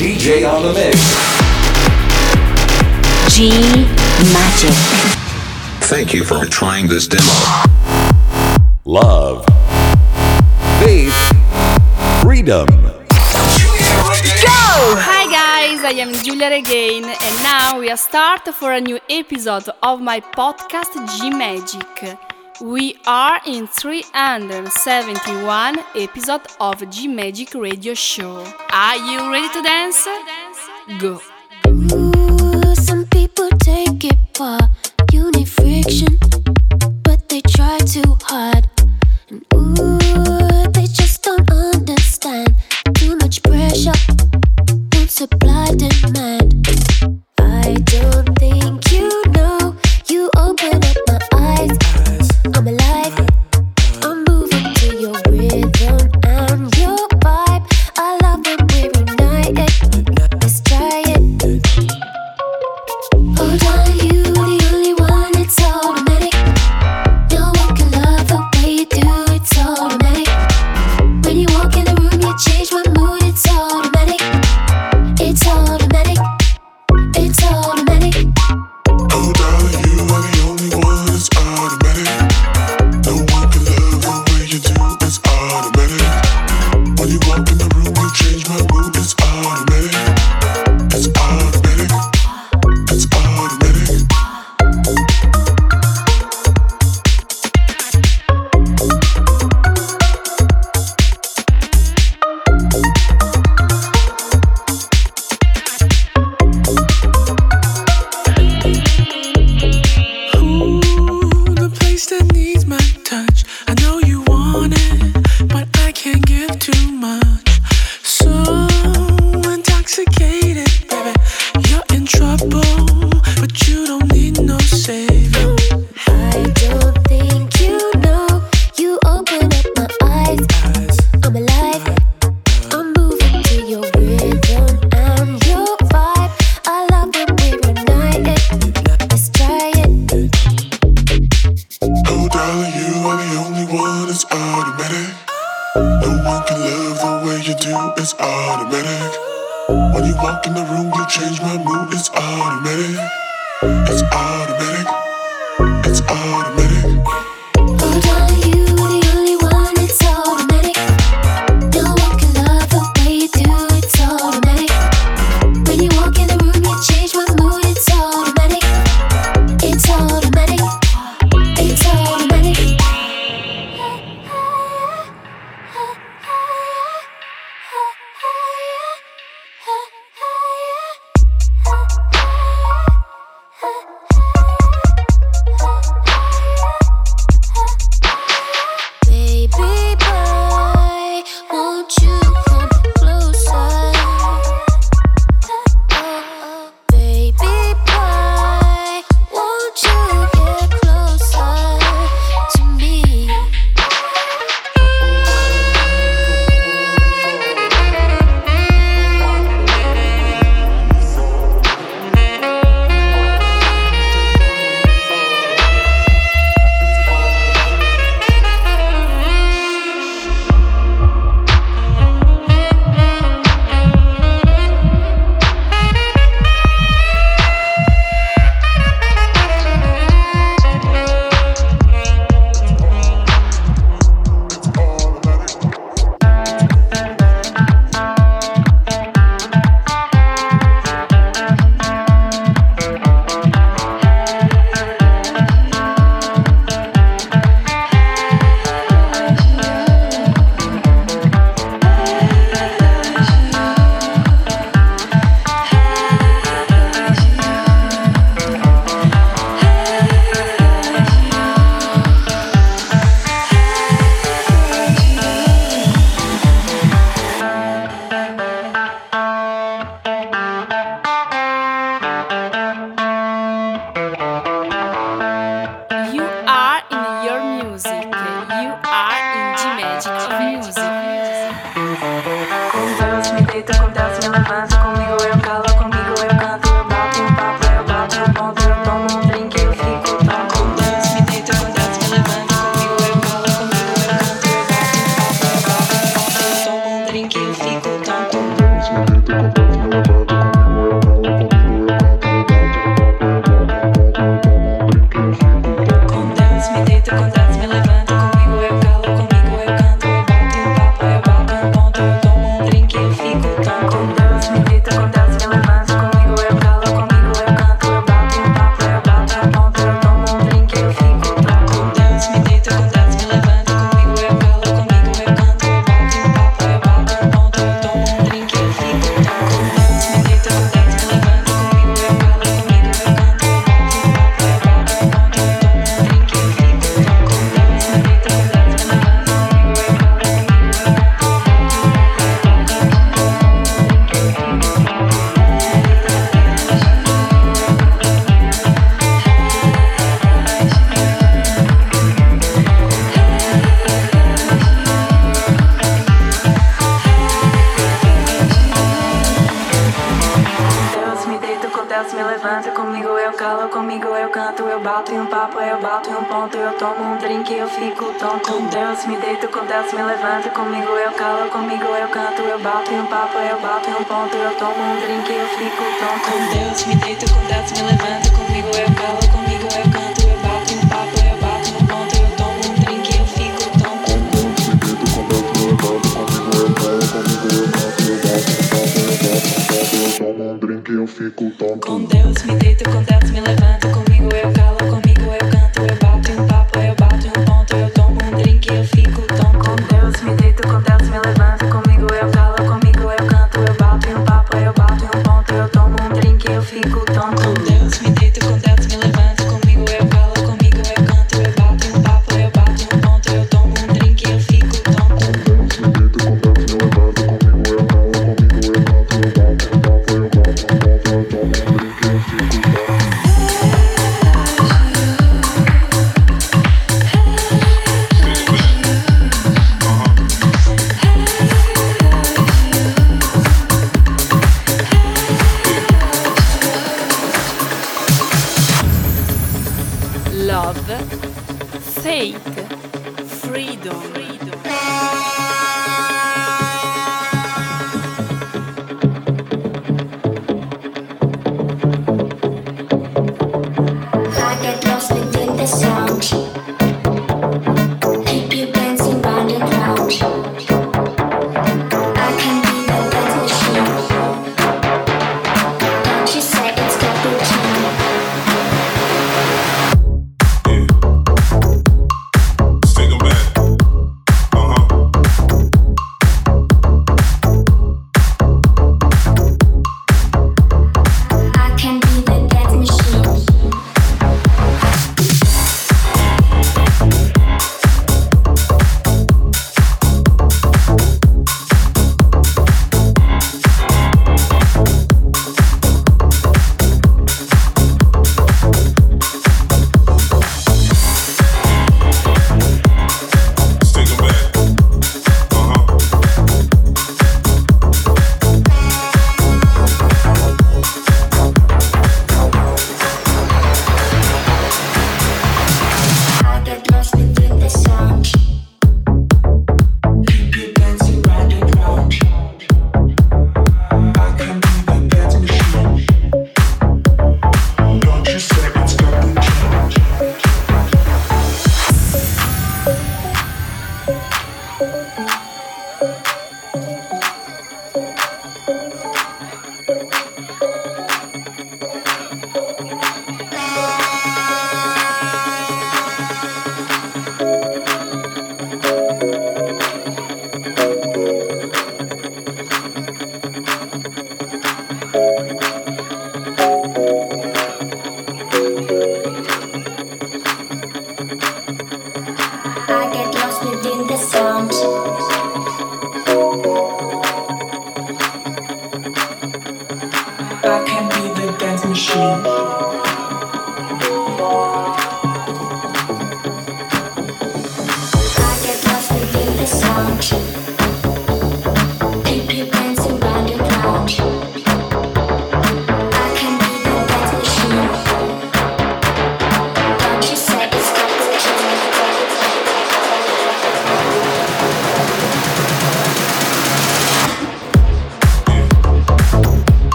DJ on the mix. G Magic. Thank you for trying this demo. Love. Faith. Freedom. Go! Hi guys, I am Giulia Regain and now we are start for a new episode of my podcast G Magic. We are in 371 episode of G Magic Radio Show. Are you ready to dance? Go. Ooh, some people take it for you need friction, but they try too hard. And ooh, they just don't understand. Too much pressure, won't supply demand. I don't think baby.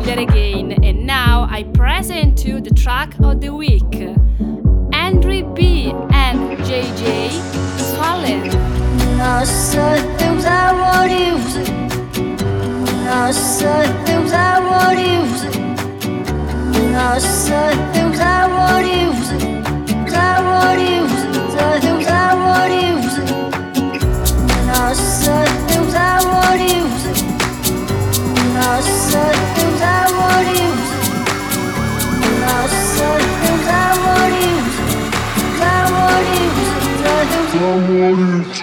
from there again, and now I present you the track of the week. Andry B and JJ Swallen. Nossa, Deus, I want you. Nossa. You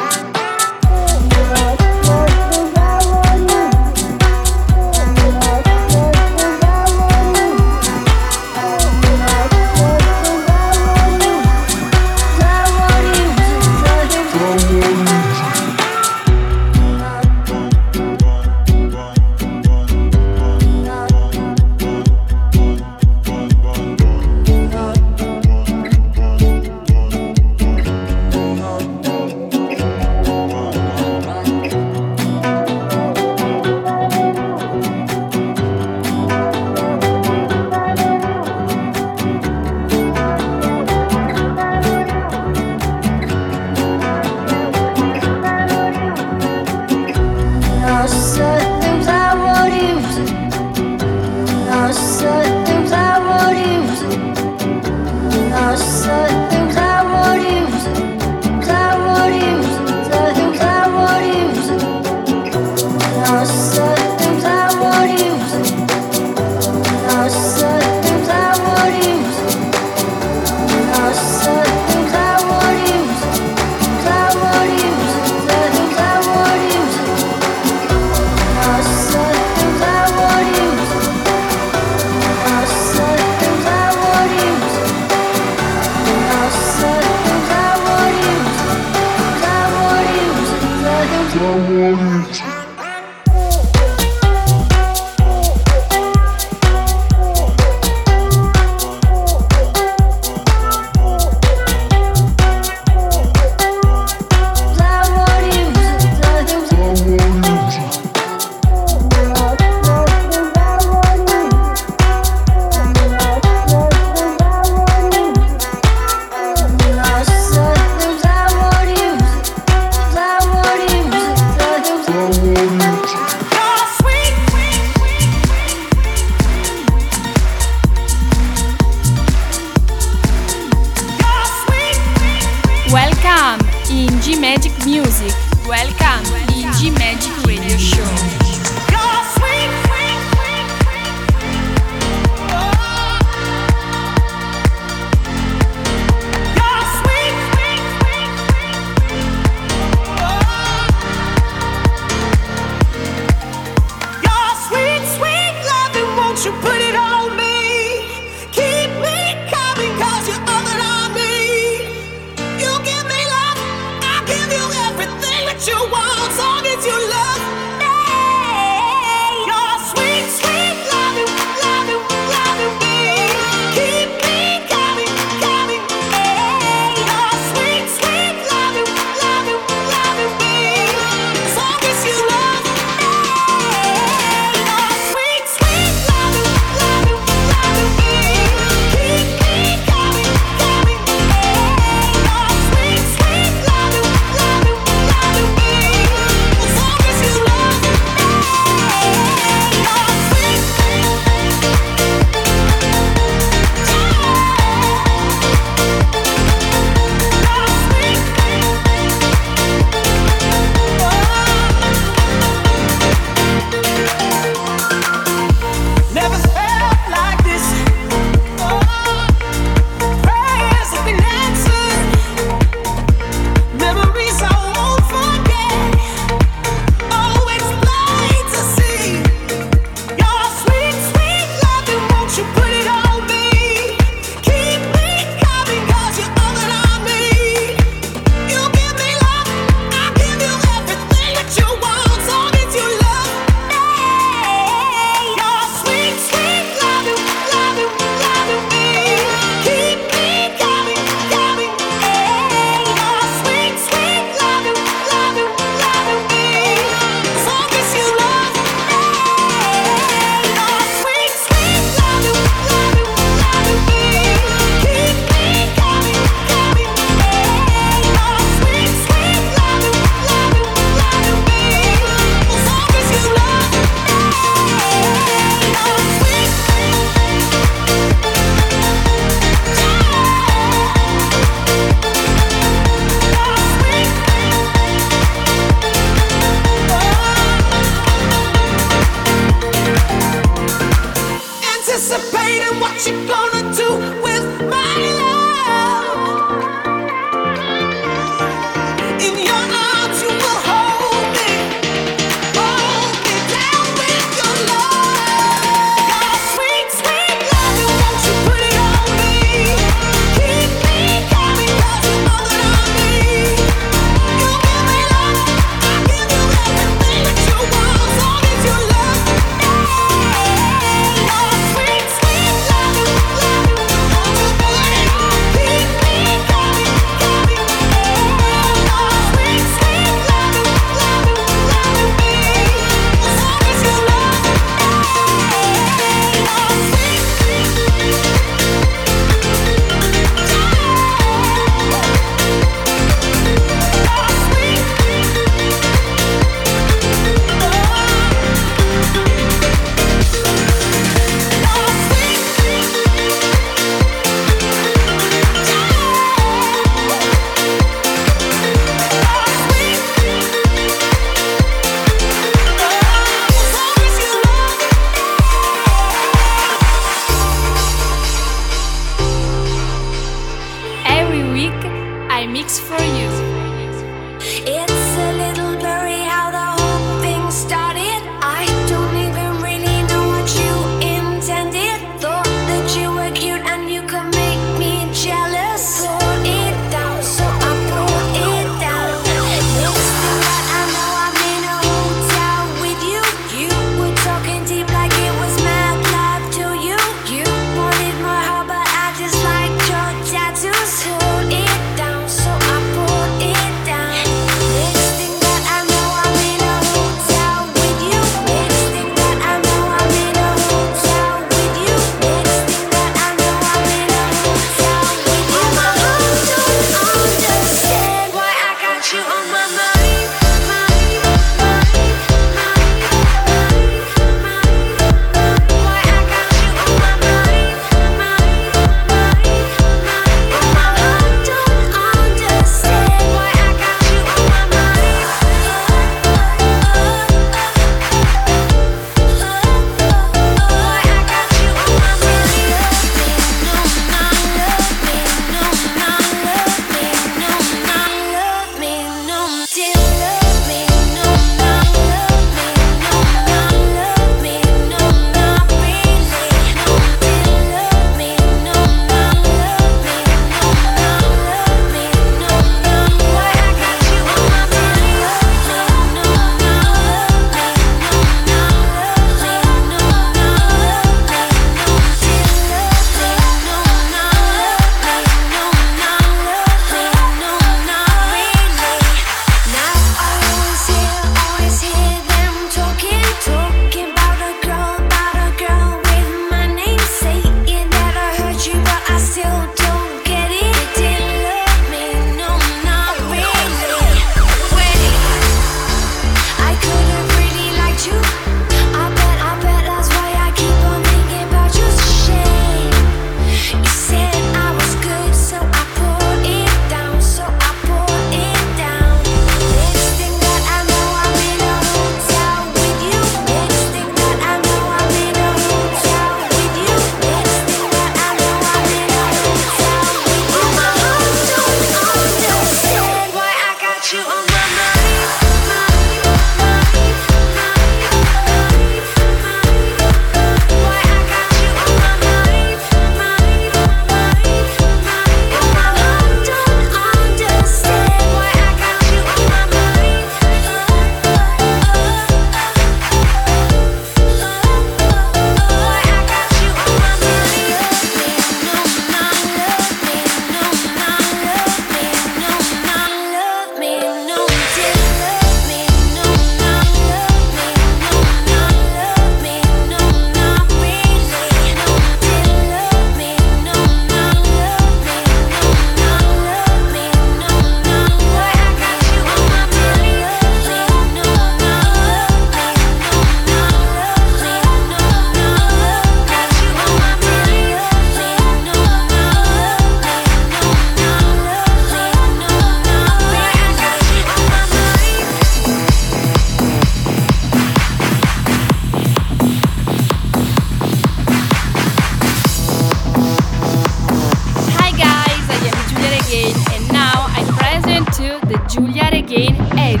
the Giulia Regain edit.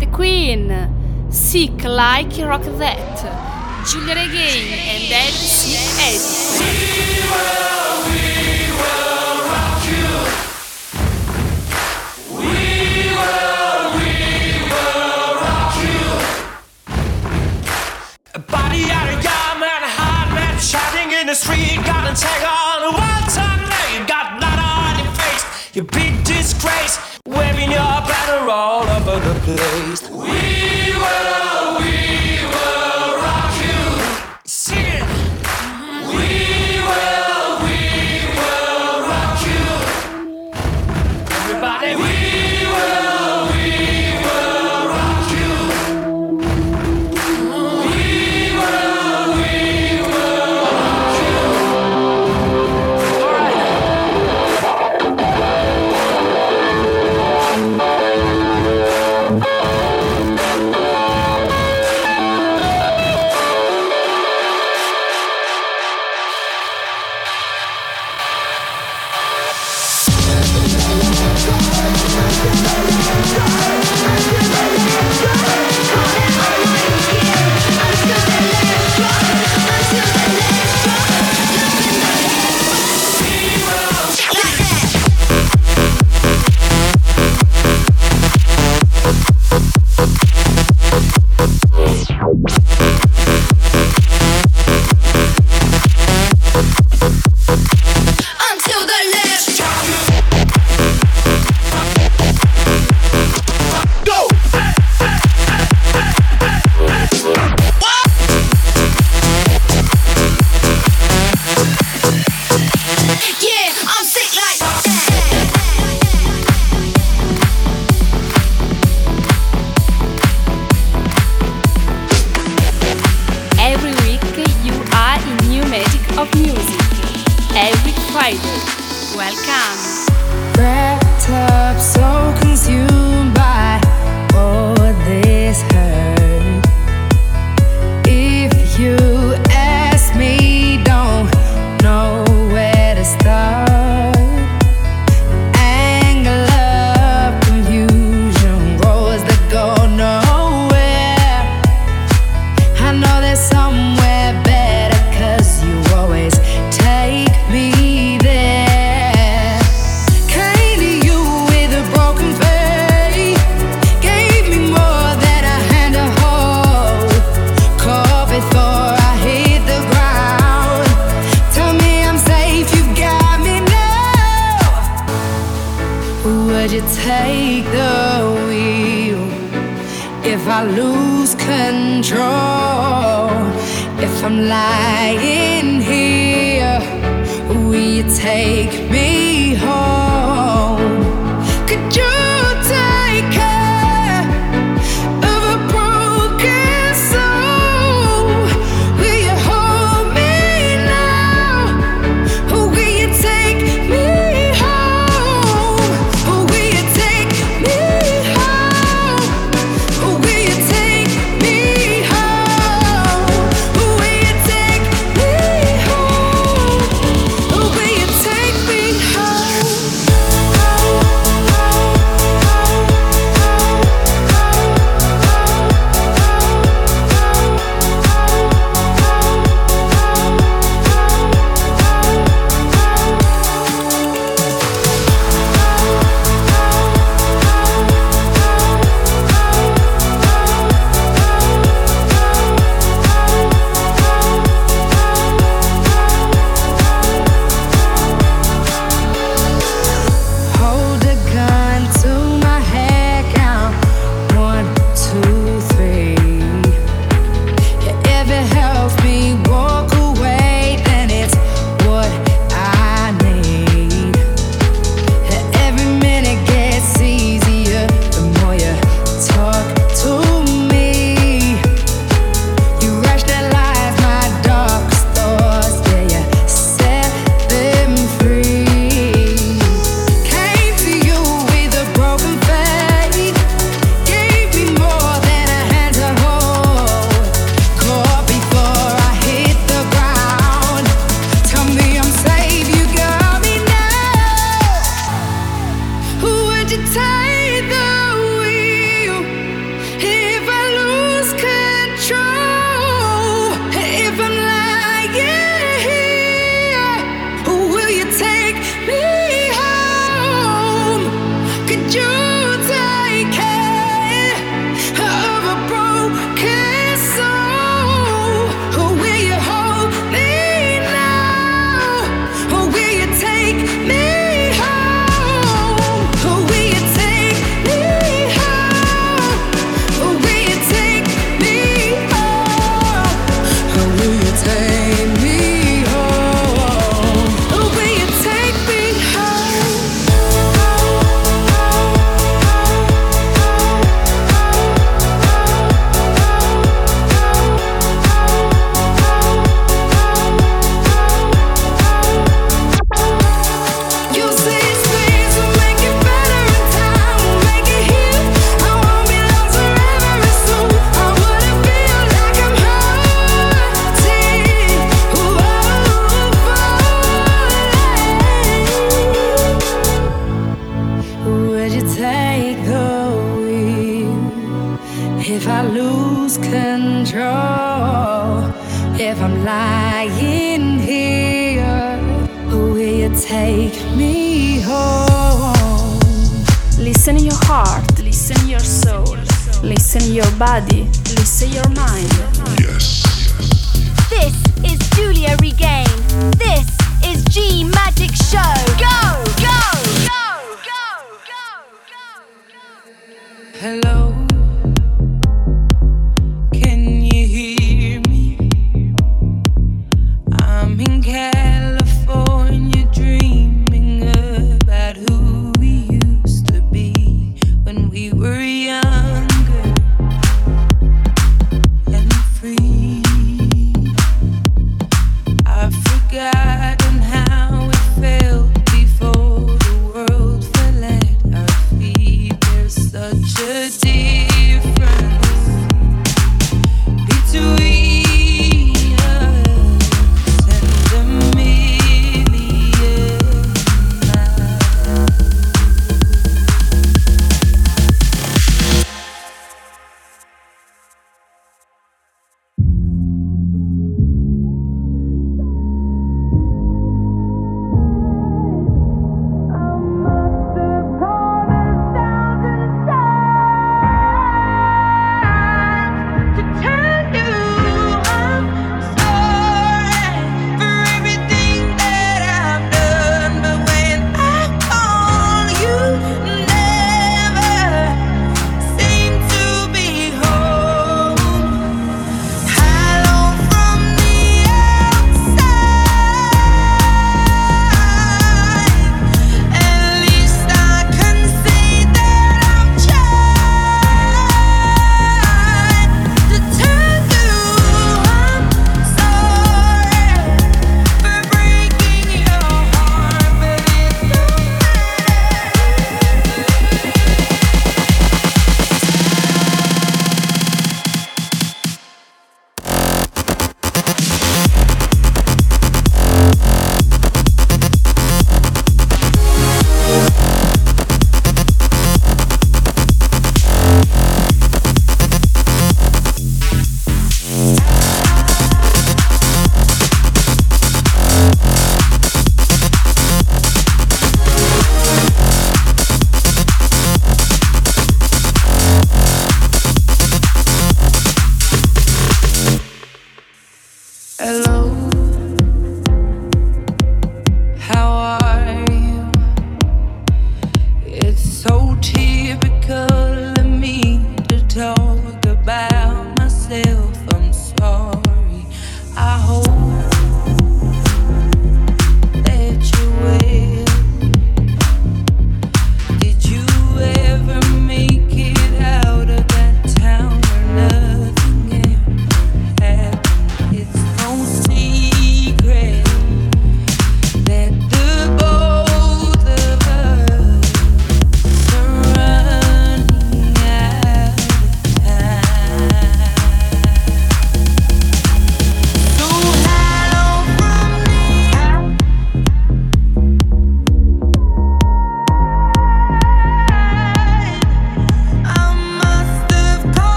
The Queen, Sick Like Rock That, Giulia Regain and LC edit. We will, we will rock you. We will, we will rock you. A body out of young a hard man, in the street, gotta take on the name. Got blood on your face, you big disgrace place.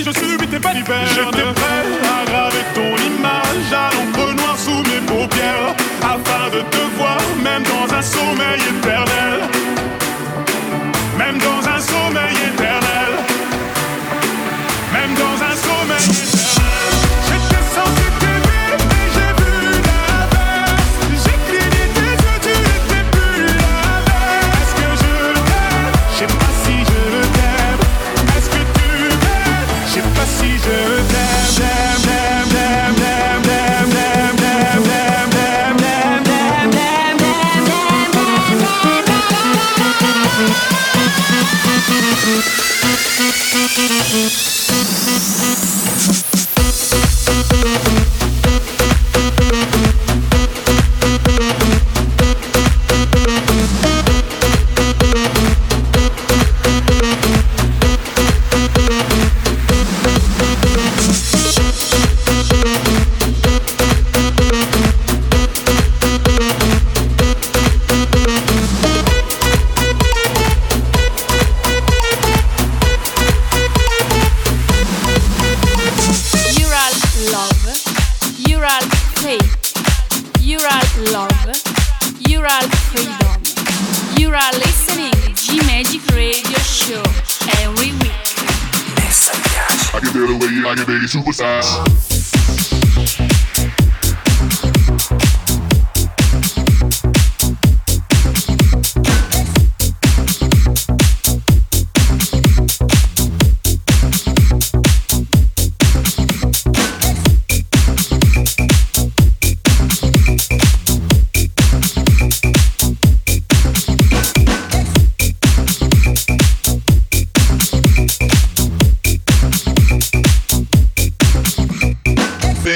et je subis tes belles hivernes. J'étais prêt à graver ton image à l'ombre noire sous mes paupières afin de te voir même dans un sommeil éternel.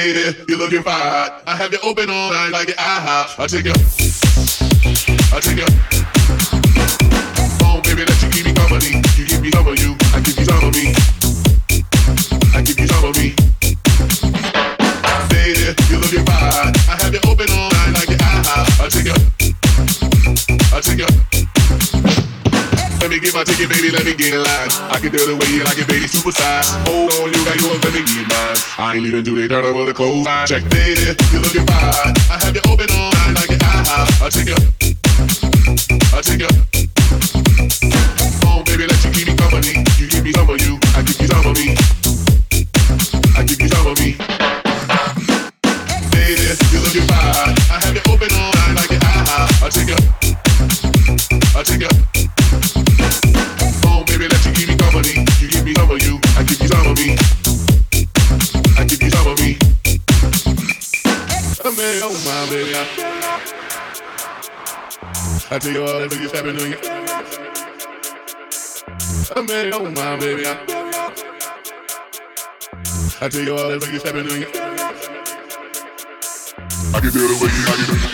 lady, you're looking fine. I have you open all night like the IHOP. I take you. I take you. Take it, baby, let me get in line. I can tell the way you like it, baby, super size. Hold on, you got yours, let me get mine. I ain't even do the dirt with the clothes I Check, baby, you're looking fine. I have you open all night like an eye. I take you, I take you. Oh, baby, let you keep me company. You give me some of you, I give you some of me. I give you some of me. Baby, you're looking fine. I have you open all night like an eye. I take you, I take you. I tell you all that biggest happened to you. I mean, oh my baby. I, tell you all that biggest happened to you. I can feel the way you, I can feel.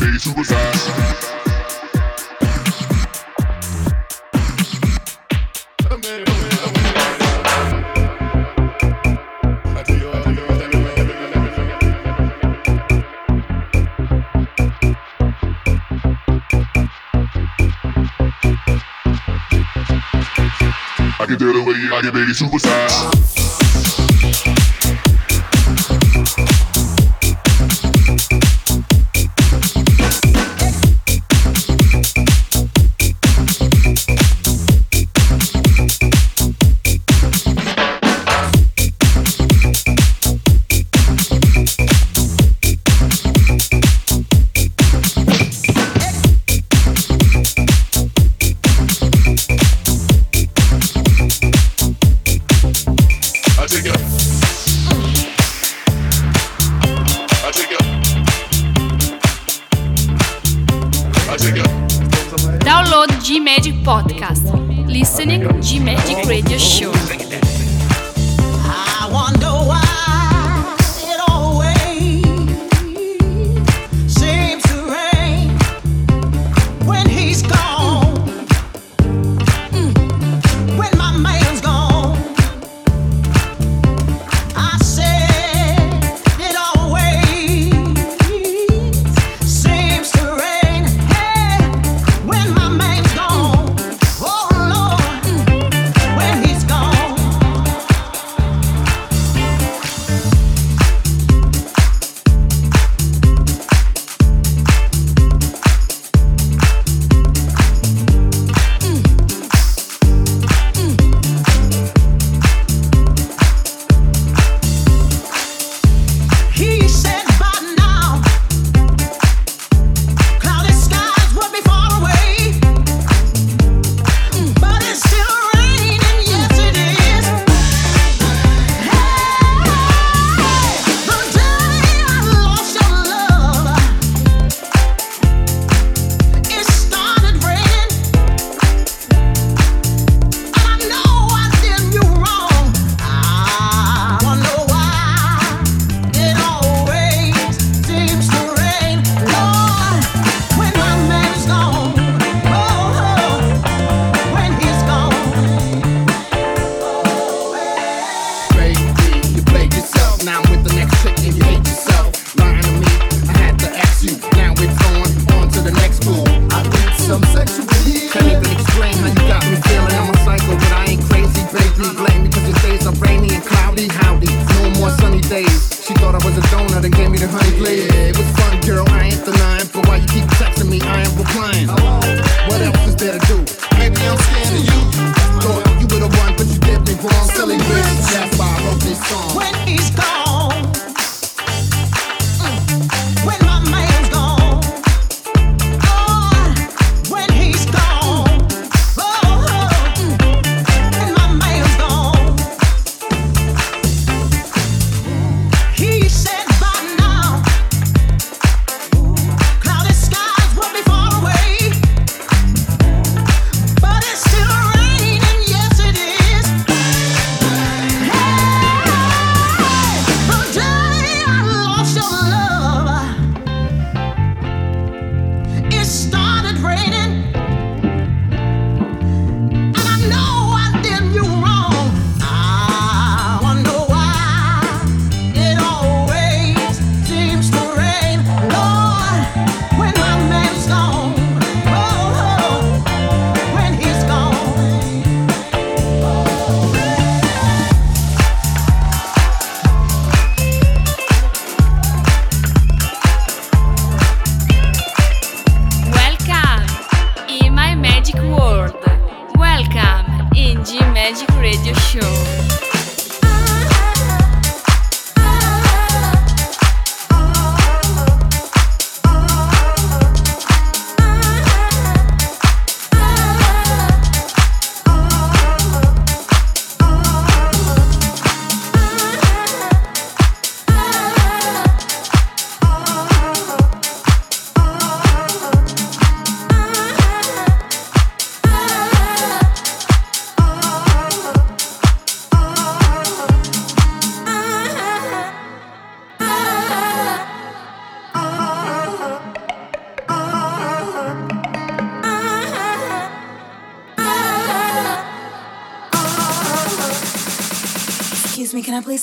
Hey, superstar. I to the way you like it, baby, supersize.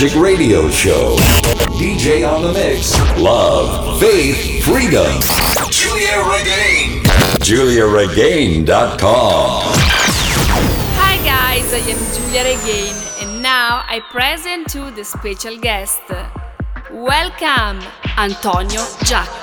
Magic Radio Show. DJ on the mix. Love, faith, freedom. Giulia Regain. GiuliaRegain.com. Hi guys, I am Giulia Regain, and now I present to the special guest. Welcome, Antonio Giacca.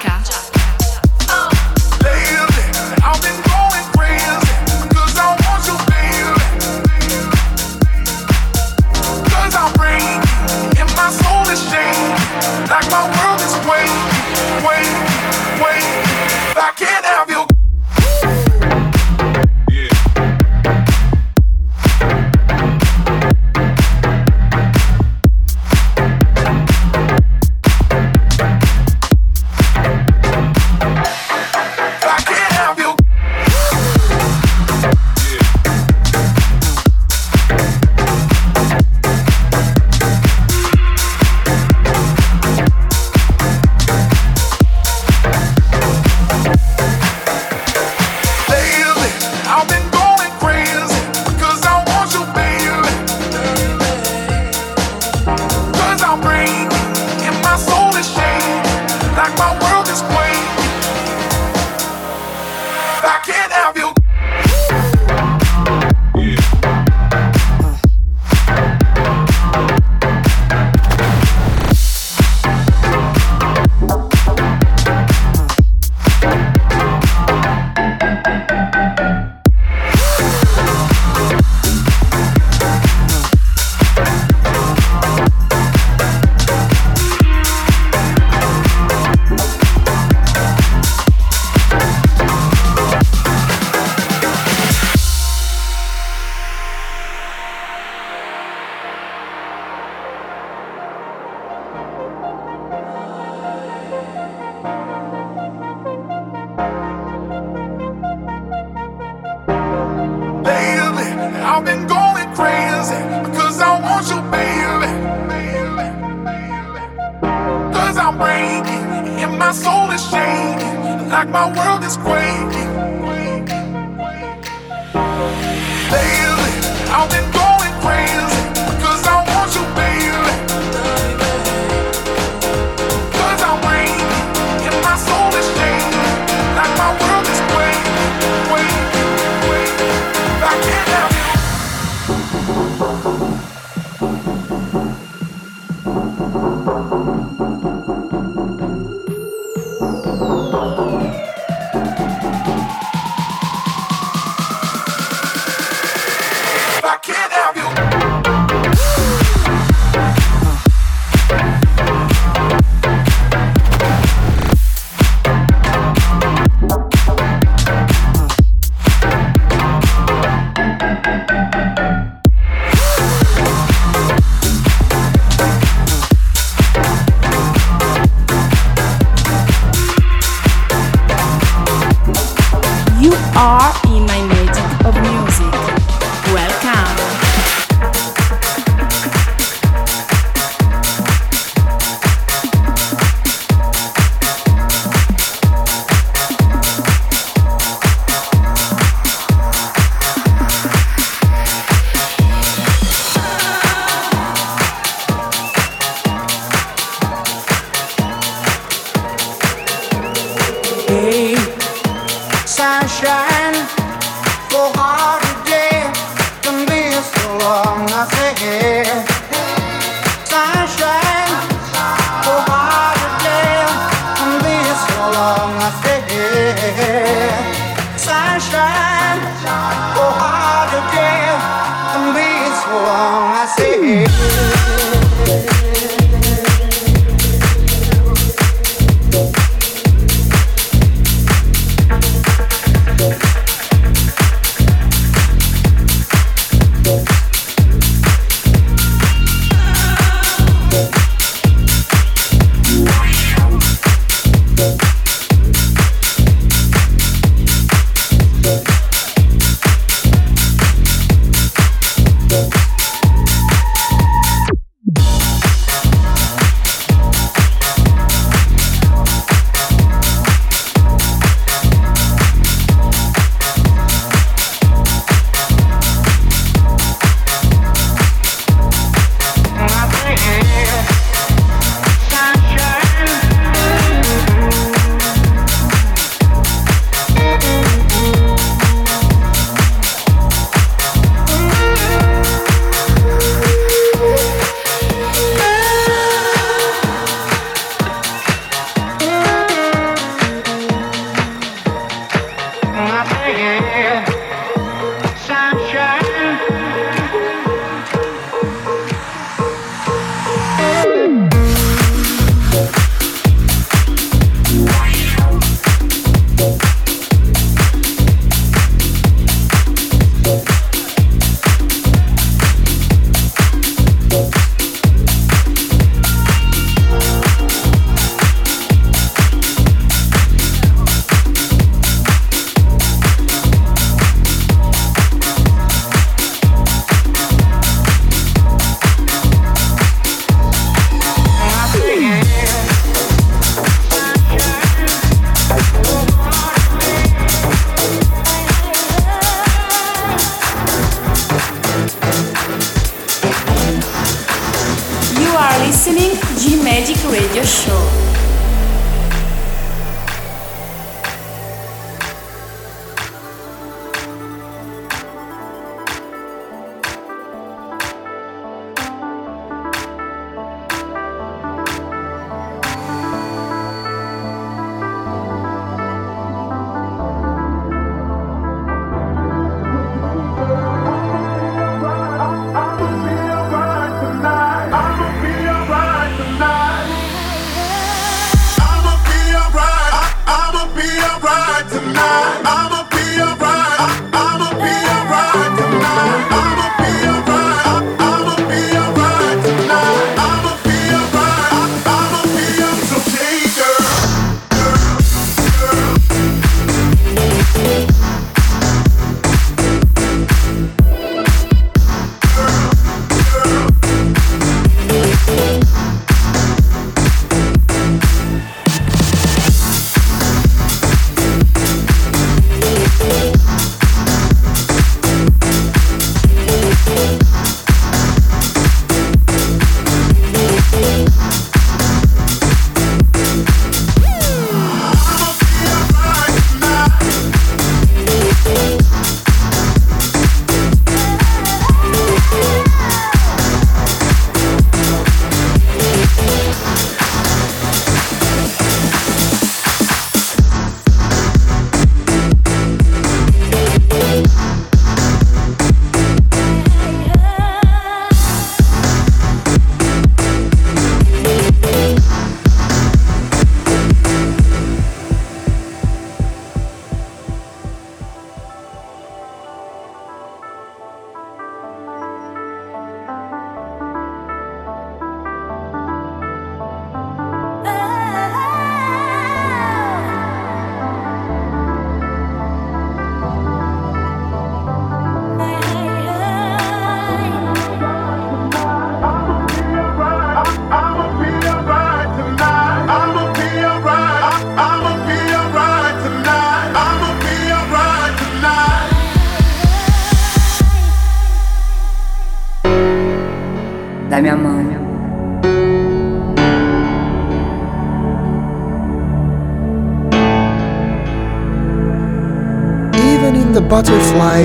Listening G Magic Radio Show.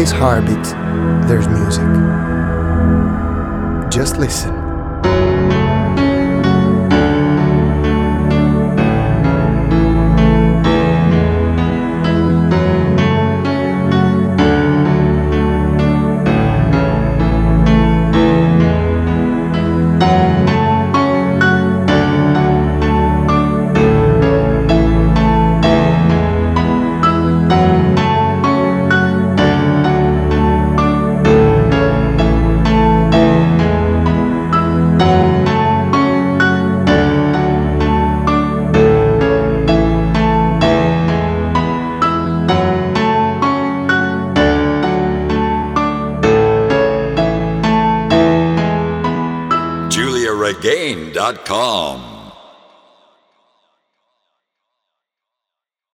Butterfly's heartbeat, there's music. Just listen.